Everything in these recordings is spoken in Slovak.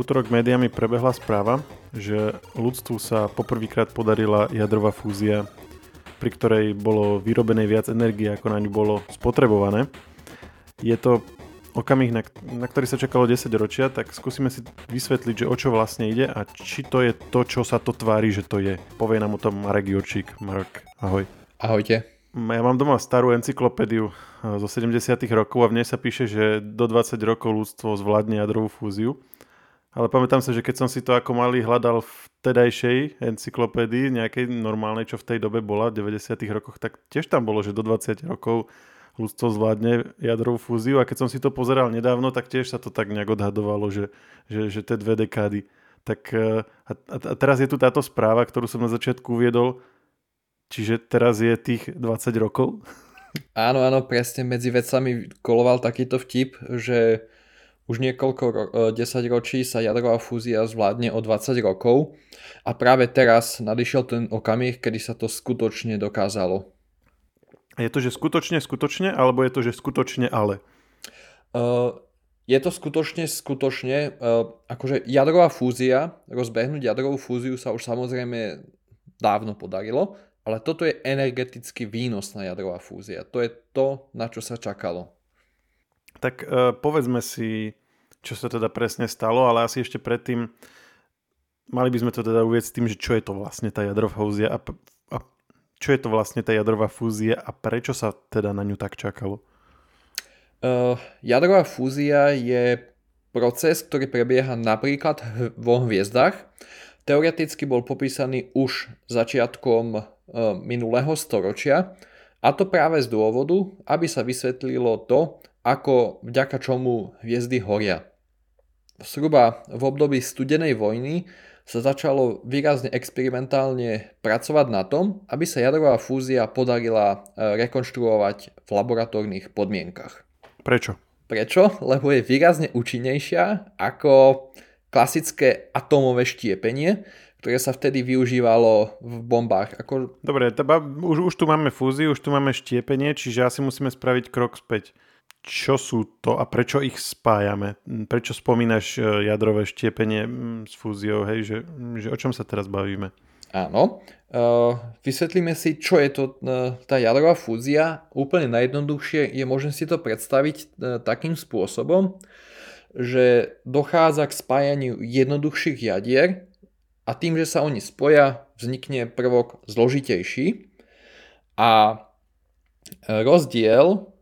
útorok médiami prebehla správa, že ľudstvu sa poprvýkrát podarila jadrová fúzia, pri ktorej bolo vyrobenej viac energie, ako na ňu bolo spotrebované. Je to okamih, na, na ktorý sa čakalo 10 ročia, tak skúsime si vysvetliť, že o čo vlastne ide a či to je to, čo sa to tvári, že to je. Povie nám o tom Marek Jurčík. Marek, ahoj. Ahojte. Ja mám doma starú encyklopédiu eh, zo 70 rokov a v nej sa píše, že do 20 rokov ľudstvo zvládne jadrovú fúziu. Ale pamätám sa, že keď som si to ako malý hľadal v tedajšej encyklopédii, nejakej normálnej, čo v tej dobe bola, v 90 rokoch, tak tiež tam bolo, že do 20 rokov ľudstvo zvládne jadrovú fúziu a keď som si to pozeral nedávno, tak tiež sa to tak nejak odhadovalo, že, že, že tie dve dekády. Tak eh, a, a teraz je tu táto správa, ktorú som na začiatku uviedol, čiže teraz je tých 20 rokov? Áno, áno, presne medzi vecami koloval takýto vtip, že už niekoľko ro- 10 e, ročí sa jadrová fúzia zvládne o 20 rokov a práve teraz nadišiel ten okamih, kedy sa to skutočne dokázalo. Je to, že skutočne, skutočne, alebo je to, že skutočne, ale? Uh, je to skutočne, skutočne, uh, akože jadrová fúzia, rozbehnúť jadrovú fúziu sa už samozrejme dávno podarilo, ale toto je energeticky výnosná jadrová fúzia. To je to, na čo sa čakalo. Tak uh, povedzme si čo sa teda presne stalo, ale asi ešte predtým mali by sme to teda uvieť s tým, že čo je to vlastne tá jadrová fúzia a, a čo je to vlastne tá jadrová fúzia a prečo sa teda na ňu tak čakalo? Uh, jadrová fúzia je proces, ktorý prebieha napríklad vo hviezdach. Teoreticky bol popísaný už začiatkom uh, minulého storočia a to práve z dôvodu, aby sa vysvetlilo to, ako vďaka čomu hviezdy horia zhruba v období studenej vojny sa začalo výrazne experimentálne pracovať na tom, aby sa jadrová fúzia podarila e, rekonštruovať v laboratórnych podmienkach. Prečo? Prečo? Lebo je výrazne účinnejšia ako klasické atómové štiepenie, ktoré sa vtedy využívalo v bombách. Ako... Dobre, teba, už, už tu máme fúziu, už tu máme štiepenie, čiže asi musíme spraviť krok späť čo sú to a prečo ich spájame? Prečo spomínaš e, jadrové štiepenie s fúziou, hej, že, že o čom sa teraz bavíme? Áno, uh, vysvetlíme si, čo je to uh, tá jadrová fúzia. Úplne najjednoduchšie je možné si to predstaviť uh, takým spôsobom, že dochádza k spájaniu jednoduchších jadier a tým, že sa oni spoja, vznikne prvok zložitejší a rozdiel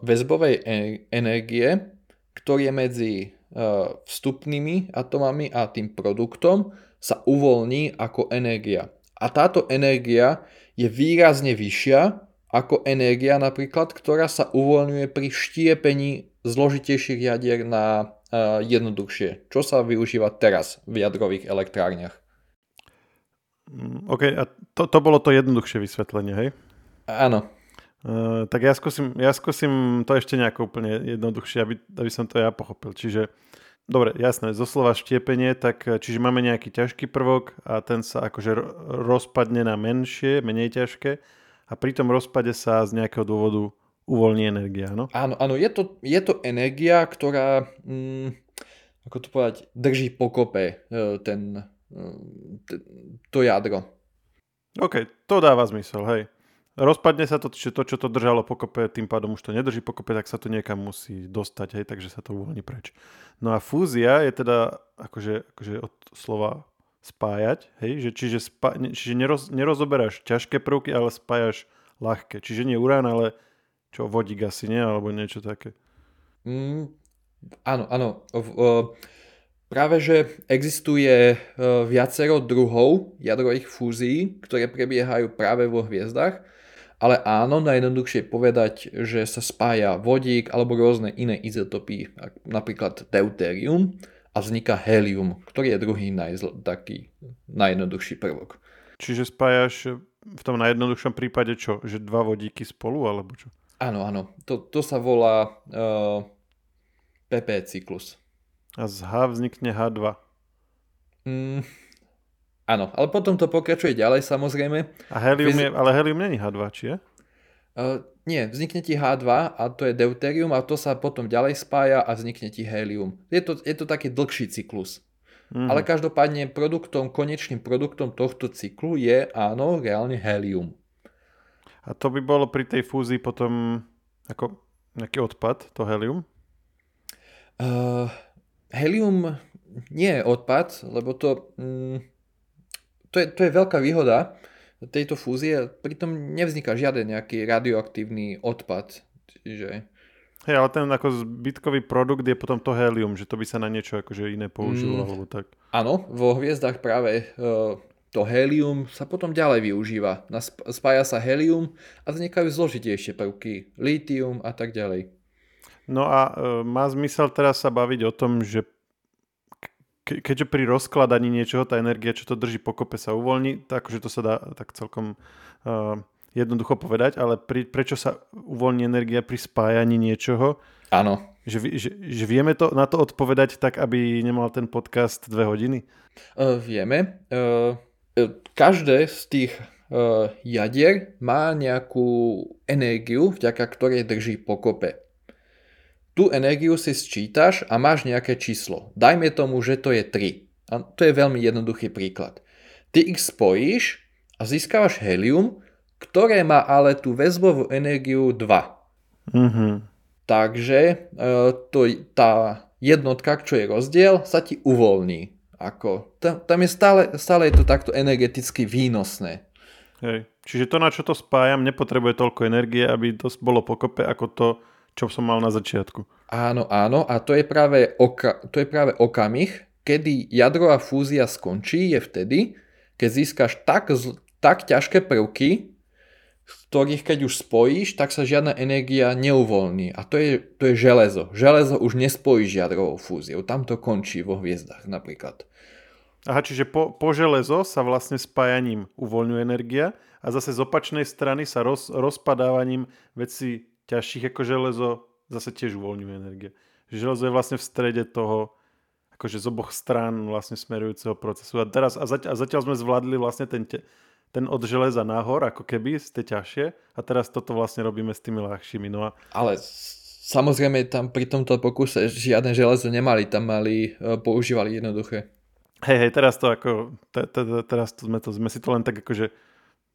väzbovej energie, ktorý je medzi eh, vstupnými atomami a tým produktom, sa uvoľní ako energia. A táto energia je výrazne vyššia ako energia napríklad, ktorá sa uvoľňuje pri štiepení zložitejších jadier na eh, jednoduchšie, čo sa využíva teraz v jadrových elektrárniach. Mm, OK, a to, to bolo to jednoduchšie vysvetlenie, hej? Áno. Uh, tak ja skúsim, ja skúsim to ešte nejako úplne jednoduchšie, aby, aby som to ja pochopil. Čiže, dobre, jasné, zo slova štiepenie, tak eh, čiže máme nejaký ťažký prvok a ten sa akože rozpadne na menšie, menej ťažké a pri tom rozpade sa z nejakého dôvodu uvoľní energia, no? Áno, áno, je to, je to energia, ktorá, mm, ako to povedať, drží pokope eh, ten, ten, to jadro. OK, to dáva zmysel, hej. Rozpadne sa to, čiže to, čo to držalo pokope, tým pádom už to nedrží pokope, tak sa to niekam musí dostať, hej, takže sa to uvoľní preč. No a fúzia je teda akože, akože od slova spájať, hej, že čiže, spá, čiže neroz, nerozoberáš ťažké prvky, ale spájaš ľahké. Čiže nie urán, ale čo, vodík asi nie, alebo niečo také. Mm, áno, áno. V, uh, práve, že existuje uh, viacero druhov jadrových fúzií, ktoré prebiehajú práve vo hviezdach ale áno, najjednoduchšie povedať, že sa spája vodík alebo rôzne iné izotopy, napríklad deutérium a vzniká helium, ktorý je druhý najzl- taký najjednoduchší prvok. Čiže spájaš v tom najjednoduchšom prípade čo? Že dva vodíky spolu alebo čo? Áno, áno. To, to sa volá uh, PP cyklus. A z H vznikne H2. Mm, Áno, ale potom to pokračuje ďalej samozrejme. A helium je, ale helium není H2, či je? Uh, nie, vznikne ti H2 a to je deuterium a to sa potom ďalej spája a vznikne ti helium. Je to, je to taký dlhší cyklus. Mm. Ale každopádne produktom, konečným produktom tohto cyklu je áno, reálne helium. A to by bolo pri tej fúzii potom ako nejaký odpad, to helium? Uh, helium nie je odpad, lebo to, mm, to, je, to je veľká výhoda tejto fúzie, pritom nevzniká žiaden nejaký radioaktívny odpad. Čiže Hej, ale ten ako zbytkový produkt je potom to helium, že to by sa na niečo akože iné použilo, mm, alebo tak. Áno, vo hviezdach práve uh, to helium sa potom ďalej využíva. Spája sa helium a vznikajú zložitejšie prvky, litium a tak ďalej. No a uh, má zmysel teraz sa baviť o tom, že ke, keďže pri rozkladaní niečoho tá energia, čo to drží pokope, sa uvoľní, tak akože to sa dá tak celkom uh, jednoducho povedať, ale pri, prečo sa uvoľní energia pri spájaní niečoho? Áno. Že, že, že vieme to, na to odpovedať tak, aby nemal ten podcast dve hodiny? Uh, vieme. Uh, každé z tých uh, jadier má nejakú energiu, vďaka ktorej drží pokope. Tu energiu si sčítaš a máš nejaké číslo. Dajme tomu, že to je 3. A to je veľmi jednoduchý príklad. Ty ich spojíš a získavaš helium, ktoré má ale tú väzbovú energiu 2. Mm-hmm. Takže e, to, tá jednotka, čo je rozdiel, sa ti uvoľní. Ako, tam, tam je stále, stále je to takto energeticky výnosné. Hej. Čiže to, na čo to spájam, nepotrebuje toľko energie, aby to bolo pokope ako to, čo som mal na začiatku. Áno, áno, a to je práve, oka, to je práve okamih, kedy jadrová fúzia skončí, je vtedy, keď získaš tak, tak ťažké prvky, ktorých keď už spojíš, tak sa žiadna energia neuvoľní. A to je, to je železo. Železo už nespojíš jadrovou fúziou. Tam to končí vo hviezdach napríklad. Aha, čiže po, po železo sa vlastne spájaním uvoľňuje energia a zase z opačnej strany sa roz, rozpadávaním veci ťažších ako železo zase tiež uvoľňuje energia. Železo je vlastne v strede toho, akože z oboch strán vlastne smerujúceho procesu. A teraz a zatiaľ, a zatiaľ sme zvládli vlastne ten, te, ten od železa nahor, ako keby ste ťažšie a teraz toto vlastne robíme s tými ľahšími. No a... Ale samozrejme tam pri tomto pokuse žiadne železo nemali, tam mali, e, používali jednoduché. Hej, hej, teraz to ako, te, te, teraz to sme, to, sme si to len tak akože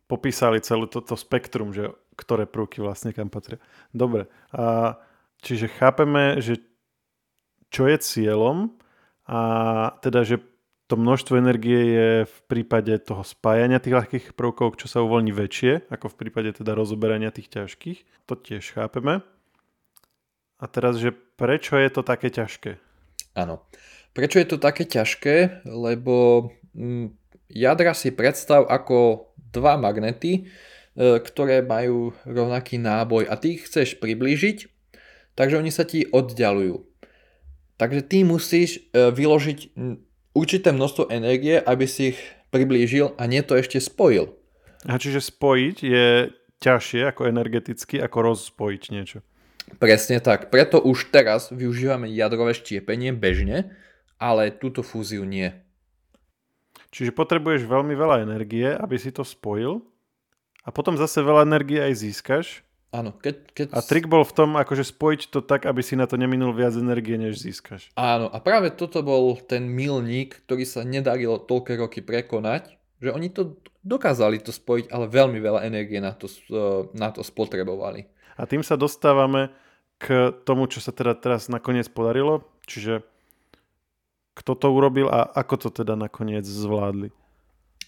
popísali celé toto spektrum, že ktoré prvky vlastne kam patria. Dobre, a čiže chápeme, že čo je cieľom a teda, že to množstvo energie je v prípade toho spájania tých ľahkých prvkov, čo sa uvoľní väčšie, ako v prípade teda rozoberania tých ťažkých. To tiež chápeme. A teraz, že prečo je to také ťažké? Áno. Prečo je to také ťažké? Lebo mm, jadra si predstav ako dva magnety, e, ktoré majú rovnaký náboj a ty ich chceš priblížiť, takže oni sa ti oddialujú. Takže ty musíš e, vyložiť určité množstvo energie, aby si ich priblížil a nie to ešte spojil. A čiže spojiť je ťažšie ako energeticky, ako rozspojiť niečo. Presne tak. Preto už teraz využívame jadrové štiepenie bežne, ale túto fúziu nie. Čiže potrebuješ veľmi veľa energie, aby si to spojil a potom zase veľa energie aj získaš Áno. Keď, keď... A trik bol v tom, akože spojiť to tak, aby si na to neminul viac energie, než získaš. Áno, a práve toto bol ten milník, ktorý sa nedarilo toľké roky prekonať, že oni to dokázali to spojiť, ale veľmi veľa energie na to, e, na to spotrebovali. A tým sa dostávame k tomu, čo sa teda teraz nakoniec podarilo, čiže kto to urobil a ako to teda nakoniec zvládli?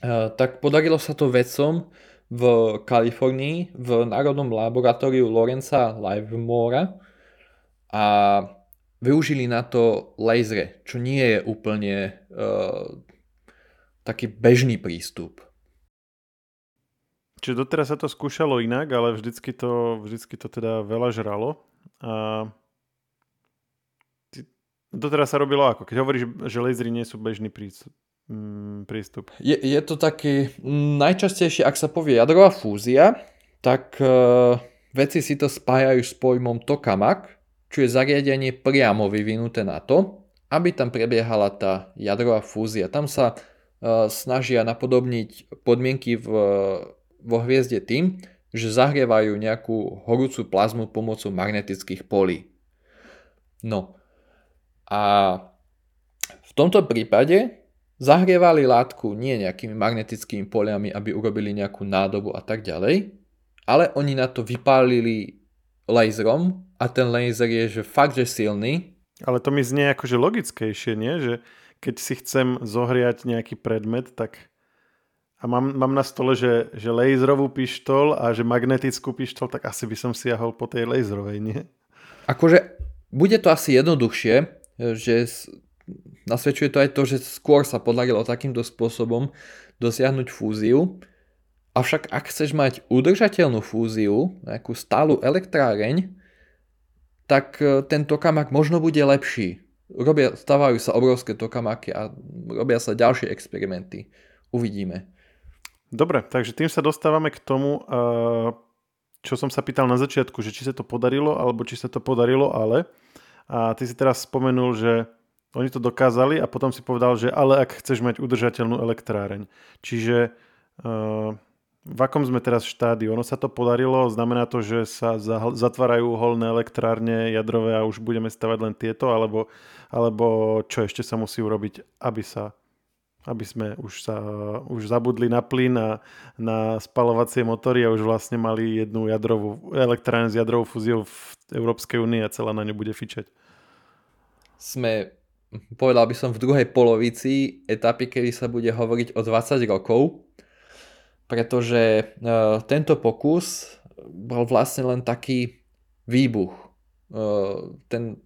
Uh, tak podarilo sa to vedcom, v Kalifornii v Národnom laboratóriu Lorenza Livemora a využili na to lasery, čo nie je úplne uh, taký bežný prístup. Čiže doteraz sa to skúšalo inak, ale vždycky to, vždycky to teda veľa žralo. A doteraz sa robilo ako? Keď hovoríš, že lasery nie sú bežný prístup, mm, prístup? Je, je to taký, mm, najčastejšie, ak sa povie jadrová fúzia, tak uh, veci si to spájajú s pojmom tokamak, čo je zariadenie priamo vyvinuté na to, aby tam prebiehala tá jadrová fúzia. Tam sa uh, snažia napodobniť podmienky v, vo hviezde tým, že zahrievajú nejakú horúcu plazmu pomocou magnetických polí. No a v tomto prípade zahrievali látku nie nejakými magnetickými poliami, aby urobili nejakú nádobu a tak ďalej, ale oni na to vypálili laserom a ten laser je že fakt, že silný. Ale to mi znie akože logickejšie, nie? Že keď si chcem zohriať nejaký predmet, tak a mám, mám na stole, že, že laserovú pištol a že magnetickú pištol, tak asi by som siahol po tej laserovej, nie? Akože bude to asi jednoduchšie, že nasvedčuje to aj to, že skôr sa podarilo takýmto spôsobom dosiahnuť fúziu. Avšak ak chceš mať udržateľnú fúziu, nejakú stálu elektráreň, tak e, ten tokamak možno bude lepší. Robia, stávajú sa obrovské tokamaky a robia sa ďalšie experimenty. Uvidíme. Dobre, takže tým sa dostávame k tomu, čo som sa pýtal na začiatku, že či sa to podarilo, alebo či sa to podarilo, ale. A ty si teraz spomenul, že oni to dokázali a potom si povedal, že ale ak chceš mať udržateľnú elektráreň. Čiže v akom sme teraz štádiu? Ono sa to podarilo, znamená to, že sa zatvárajú holné elektrárne jadrové a už budeme stavať len tieto, alebo, alebo čo ešte sa musí urobiť, aby sa aby sme už sa už zabudli na plyn a na spalovacie motory a už vlastne mali jednu jadrovú elektrárnu s jadrovou fúziou v Európskej únii a celá na ňu bude fičať. Sme, povedal by som, v druhej polovici etapy, kedy sa bude hovoriť o 20 rokov, pretože uh, tento pokus bol vlastne len taký výbuch. Uh, ten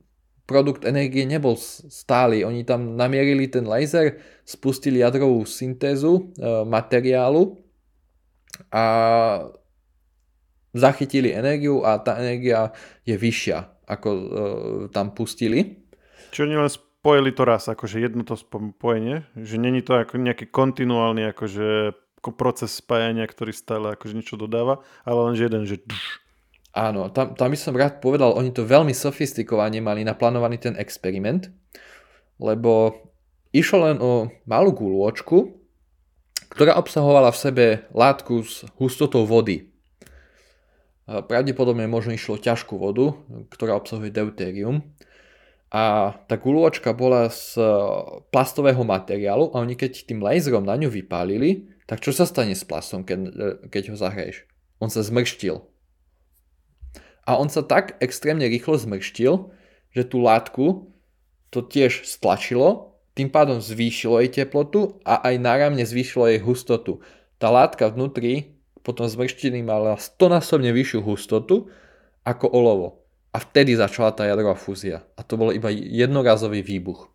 produkt energie nebol stály. Oni tam namierili ten laser, spustili jadrovú syntézu e, materiálu a zachytili energiu a tá energia je vyššia, ako e, tam pustili. Čiže oni len spojili to raz, akože jedno to spojenie, že není to ako nejaký kontinuálny akože proces spájania, ktorý stále akože niečo dodáva, ale len že jeden, že Áno, tam, tam by som rád povedal, oni to veľmi sofistikovane mali naplánovaný ten experiment, lebo išlo len o malú gulôčku, ktorá obsahovala v sebe látku s hustotou vody. Pravdepodobne možno išlo ťažkú vodu, ktorá obsahuje deutérium. A tá gulôčka bola z plastového materiálu a oni keď tým laserom na ňu vypálili, tak čo sa stane s plastom, keď, keď ho zahreješ? On sa zmrštil a on sa tak extrémne rýchlo zmrštil, že tú látku to tiež stlačilo, tým pádom zvýšilo jej teplotu a aj náramne zvýšilo jej hustotu. Tá látka vnútri potom zmrštení mala 100 násobne vyššiu hustotu ako olovo. A vtedy začala tá jadrová fúzia. A to bol iba jednorazový výbuch.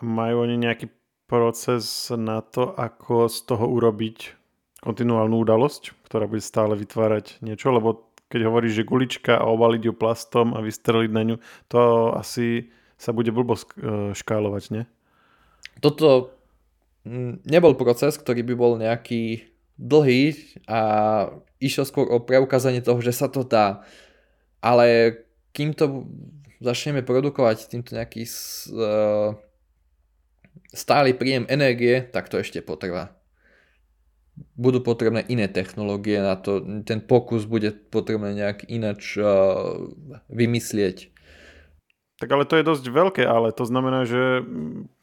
Majú oni nejaký proces na to, ako z toho urobiť kontinuálnu udalosť, ktorá bude stále vytvárať niečo, lebo keď hovoríš, že gulička a obaliť ju plastom a vystreliť na ňu, to asi sa bude blbo e, škálovať, nie? Toto nebol proces, ktorý by bol nejaký dlhý a išiel skôr o preukázanie toho, že sa to dá. Ale kým to začneme produkovať týmto nejaký e, stály príjem energie, tak to ešte potrvá budú potrebné iné technológie na to, ten pokus bude potrebné nejak inač uh, vymyslieť. Tak ale to je dosť veľké, ale to znamená, že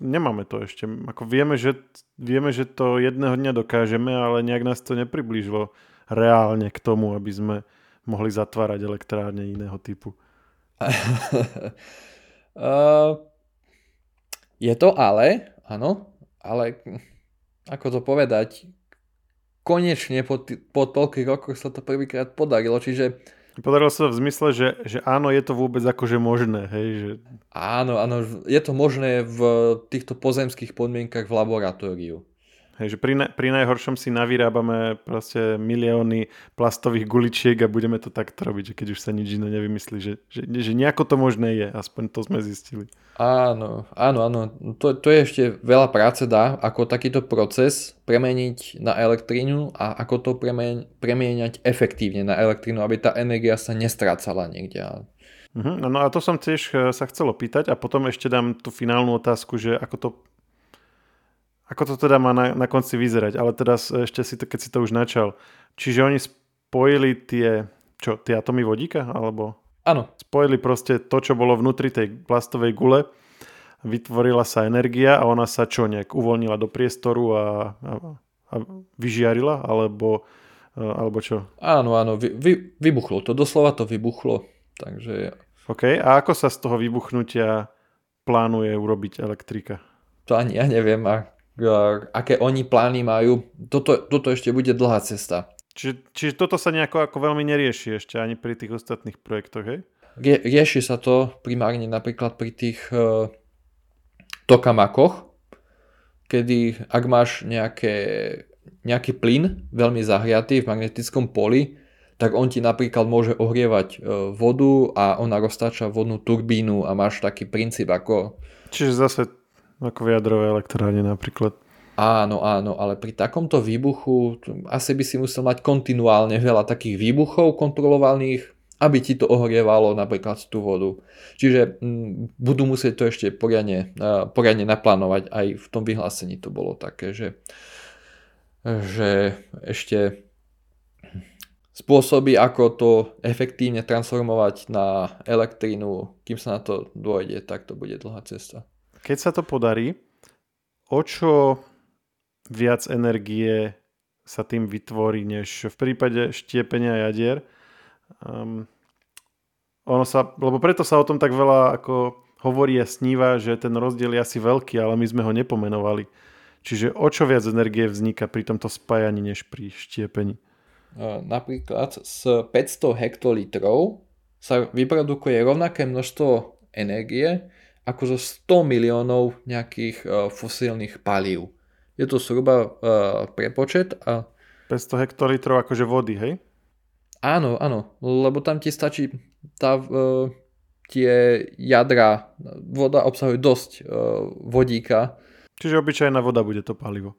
nemáme to ešte. Ako vieme, že, vieme, že to jedného dňa dokážeme, ale nejak nás to nepriblížilo reálne k tomu, aby sme mohli zatvárať elektrárne iného typu. uh, je to ale, áno, ale ako to povedať, konečne po, t- po toľkých rokoch sa to prvýkrát podarilo, čiže... Podarilo sa v zmysle, že, že áno, je to vôbec akože možné, hej? Že... Áno, áno, je to možné v týchto pozemských podmienkach v laboratóriu. Hej, že pri, na, pri najhoršom si navyrábame proste milióny plastových guličiek a budeme to takto robiť, že keď už sa nič iné nevymyslí, že, že, že nejako to možné je, aspoň to sme zistili. Áno, áno, áno. To, to je ešte veľa práce dá, ako takýto proces premeniť na elektrínu a ako to premen, premieňať efektívne na elektrínu, aby tá energia sa nestrácala niekde. Uh-huh, no a to som tiež eh, sa chcel opýtať a potom ešte dám tú finálnu otázku, že ako to ako to teda má na, na konci vyzerať, ale teraz ešte si to, keď si to už načal. Čiže oni spojili tie, čo, tie atomy vodíka, alebo? Áno. Spojili proste to, čo bolo vnútri tej plastovej gule vytvorila sa energia a ona sa čo nejak uvoľnila do priestoru a, a, a vyžiarila, alebo, alebo čo? Áno, áno, vy, vy, vybuchlo to, doslova to vybuchlo. Takže... OK, a ako sa z toho vybuchnutia plánuje urobiť elektrika? To ani ja neviem, a, a, aké oni plány majú. Toto, toto ešte bude dlhá cesta. Čiže, čiže toto sa nejako ako veľmi nerieši ešte ani pri tých ostatných projektoch, hej? Rie, rieši sa to primárne napríklad pri tých uh, tokamakoch, kedy ak máš nejaké, nejaký plyn veľmi zahriatý v magnetickom poli, tak on ti napríklad môže ohrievať e, vodu a ona roztáča vodnú turbínu a máš taký princíp ako... Čiže zase ako v jadrovej elektrárne napríklad. Áno, áno, ale pri takomto výbuchu asi by si musel mať kontinuálne veľa takých výbuchov kontrolovaných, aby ti to ohrievalo napríklad tú vodu. Čiže m, budú musieť to ešte poriadne, poriadne naplánovať. Aj v tom vyhlásení to bolo také, že, že ešte spôsoby, ako to efektívne transformovať na elektrínu, kým sa na to dôjde, tak to bude dlhá cesta. Keď sa to podarí, o čo viac energie sa tým vytvorí, než v prípade štiepenia jadier, Um, ono sa, lebo preto sa o tom tak veľa ako hovorí a sníva, že ten rozdiel je asi veľký, ale my sme ho nepomenovali. Čiže o čo viac energie vzniká pri tomto spájaní, než pri štiepení? Napríklad z 500 hektolitrov sa vyprodukuje rovnaké množstvo energie ako zo 100 miliónov nejakých fosílnych palív. Je to zhruba prepočet. A... 500 hektolitrov akože vody, hej? Áno, áno, lebo tam ti stačí tá, uh, tie jadra, voda obsahuje dosť uh, vodíka. Čiže obyčajná voda bude to palivo.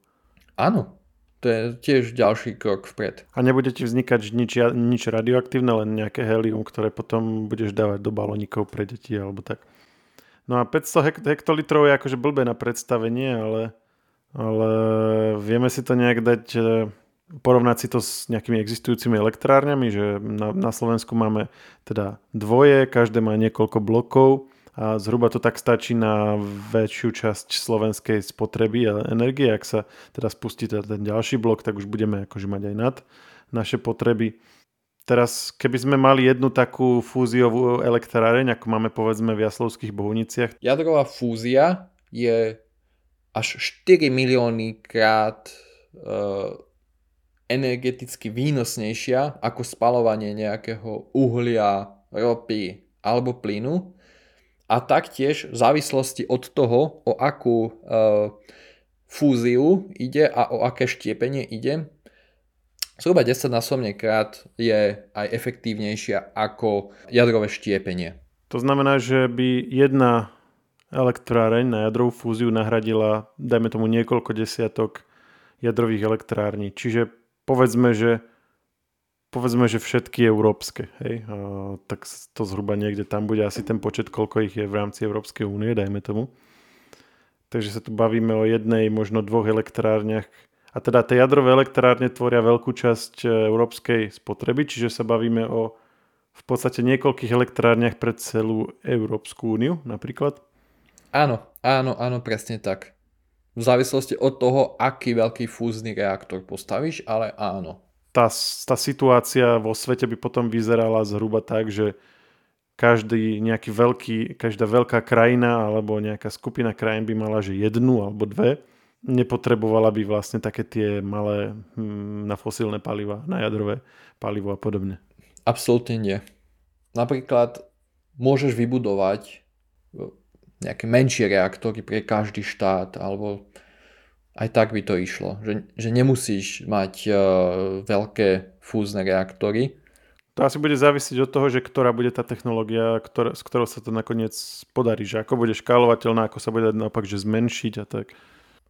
Áno, to je tiež ďalší krok vpred. A nebude ti vznikať nič, nič radioaktívne, len nejaké helium, ktoré potom budeš dávať do balónikov pre deti alebo tak. No a 500 hektolitrov je akože blbé na predstavenie, ale, ale vieme si to nejak dať porovnať si to s nejakými existujúcimi elektrárňami, že na, na Slovensku máme teda dvoje, každé má niekoľko blokov a zhruba to tak stačí na väčšiu časť slovenskej spotreby a energie. Ak sa teda spustí teda ten ďalší blok, tak už budeme akože mať aj nad naše potreby. Teraz, keby sme mali jednu takú fúziovú elektráreň, ako máme povedzme v Jaslovských Bohuniciach. Jadrová fúzia je až 4 milióny krát uh, energeticky výnosnejšia ako spalovanie nejakého uhlia, ropy alebo plynu. A taktiež v závislosti od toho, o akú e, fúziu ide a o aké štiepenie ide, zhruba 10 násobne krát je aj efektívnejšia ako jadrové štiepenie. To znamená, že by jedna elektráreň na jadrovú fúziu nahradila, dajme tomu, niekoľko desiatok jadrových elektrární. Čiže povedzme, že povedzme, že všetky európske, hej, a, tak to zhruba niekde tam bude asi ten počet, koľko ich je v rámci Európskej únie, dajme tomu. Takže sa tu bavíme o jednej, možno dvoch elektrárniach. A teda tie jadrové elektrárne tvoria veľkú časť e, európskej spotreby, čiže sa bavíme o v podstate niekoľkých elektrárniach pre celú Európsku úniu napríklad. Áno, áno, áno, presne tak. V závislosti od toho, aký veľký fúzny reaktor postavíš, ale áno. Tá, tá situácia vo svete by potom vyzerala zhruba tak, že každý nejaký veľký, každá veľká krajina alebo nejaká skupina krajín by mala, že jednu alebo dve. Nepotrebovala by vlastne také tie malé hm, na fosílne paliva, na jadrové palivo a podobne. Absolútne nie. Napríklad môžeš vybudovať nejaké menšie reaktory pre každý štát, alebo aj tak by to išlo. Že, že nemusíš mať uh, veľké fúzne reaktory. To asi bude závisieť od toho, že ktorá bude tá technológia, ktorá, s ktorou sa to nakoniec podarí. Že ako bude škálovateľná, ako sa bude naopak že zmenšiť a tak.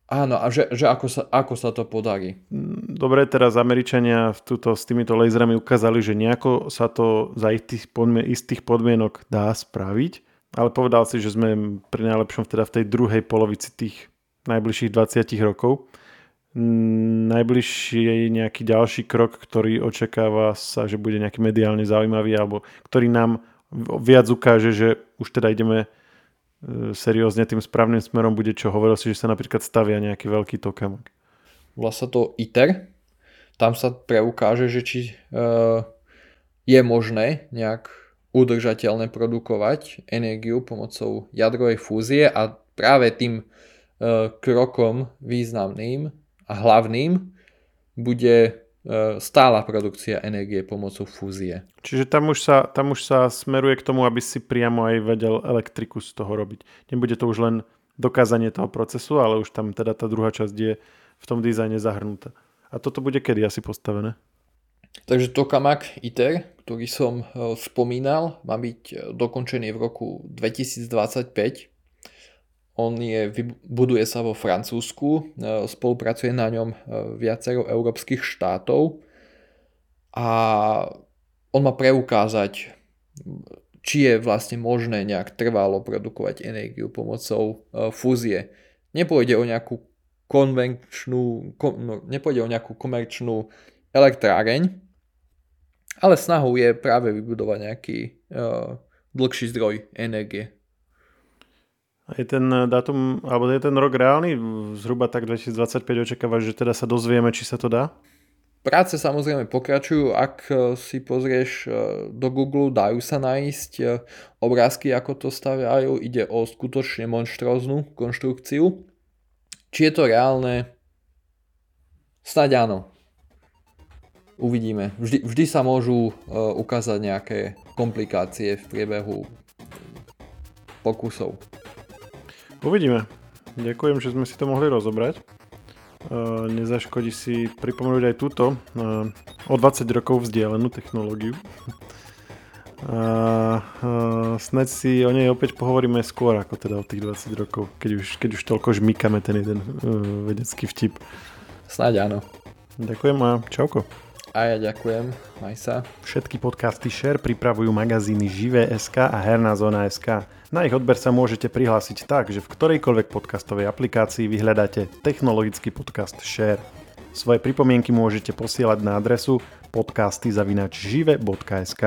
Áno, a že, že ako, sa, ako sa to podarí. Mm, dobre, teraz Američania v tuto, s týmito laserami ukázali, že nejako sa to za istých, podmien- istých podmienok dá spraviť ale povedal si, že sme pri najlepšom teda v tej druhej polovici tých najbližších 20 rokov. Najbližší je nejaký ďalší krok, ktorý očakáva sa, že bude nejaký mediálne zaujímavý alebo ktorý nám viac ukáže, že už teda ideme seriózne tým správnym smerom bude čo? Hovoril si, že sa napríklad stavia nejaký veľký tokamak. Volá sa to ITER. Tam sa preukáže, že či uh, je možné nejak udržateľne produkovať energiu pomocou jadrovej fúzie a práve tým uh, krokom významným a hlavným bude e, stála produkcia energie pomocou fúzie. Čiže tam už, sa, tam už sa smeruje k tomu, aby si priamo aj vedel elektriku z toho robiť. Nebude to už len dokázanie toho procesu, ale už tam teda tá druhá časť je v tom dizajne zahrnutá. A toto bude kedy asi postavené? Takže tokamak ITER, ktorý som e, spomínal, má byť e, dokončený v roku 2025 on je, buduje sa vo Francúzsku, e, spolupracuje na ňom e, viacero európskych štátov a on má preukázať, či je vlastne možné nejak trvalo produkovať energiu pomocou e, fúzie. Nepôjde o nejakú konvenčnú, kom, no, nepôjde o nejakú komerčnú elektráreň, ale snahou je práve vybudovať nejaký uh, dlhší zdroj energie. Je ten dátum, alebo je ten rok reálny? Zhruba tak 2025 očakávaš, že teda sa dozvieme, či sa to dá? Práce samozrejme pokračujú, ak e, si pozrieš e, do Google, dajú sa nájsť obrázky, ako to staviajú, ide o skutočne monštróznu konštrukciu. Či je to reálne? Snaď áno. Uvidíme. Vždy, vždy sa môžu ukázať nejaké komplikácie v priebehu pokusov. Uvidíme. Ďakujem, že sme si to mohli rozobrať. Uh, nezaškodí si pripomenúť aj túto uh, o 20 rokov vzdialenú technológiu. A uh, snad si o nej opäť pohovoríme skôr ako teda o tých 20 rokov, keď už, keď už toľko žmýkame ten jeden uh, vedecký vtip. Snáď áno. Ďakujem a čauko. A ja ďakujem, maj sa. Všetky podcasty Share pripravujú magazíny Živé.sk a Herná zóna.sk. Na ich odber sa môžete prihlásiť tak, že v ktorejkoľvek podcastovej aplikácii vyhľadáte technologický podcast Share. Svoje pripomienky môžete posielať na adresu podcasty.žive.sk.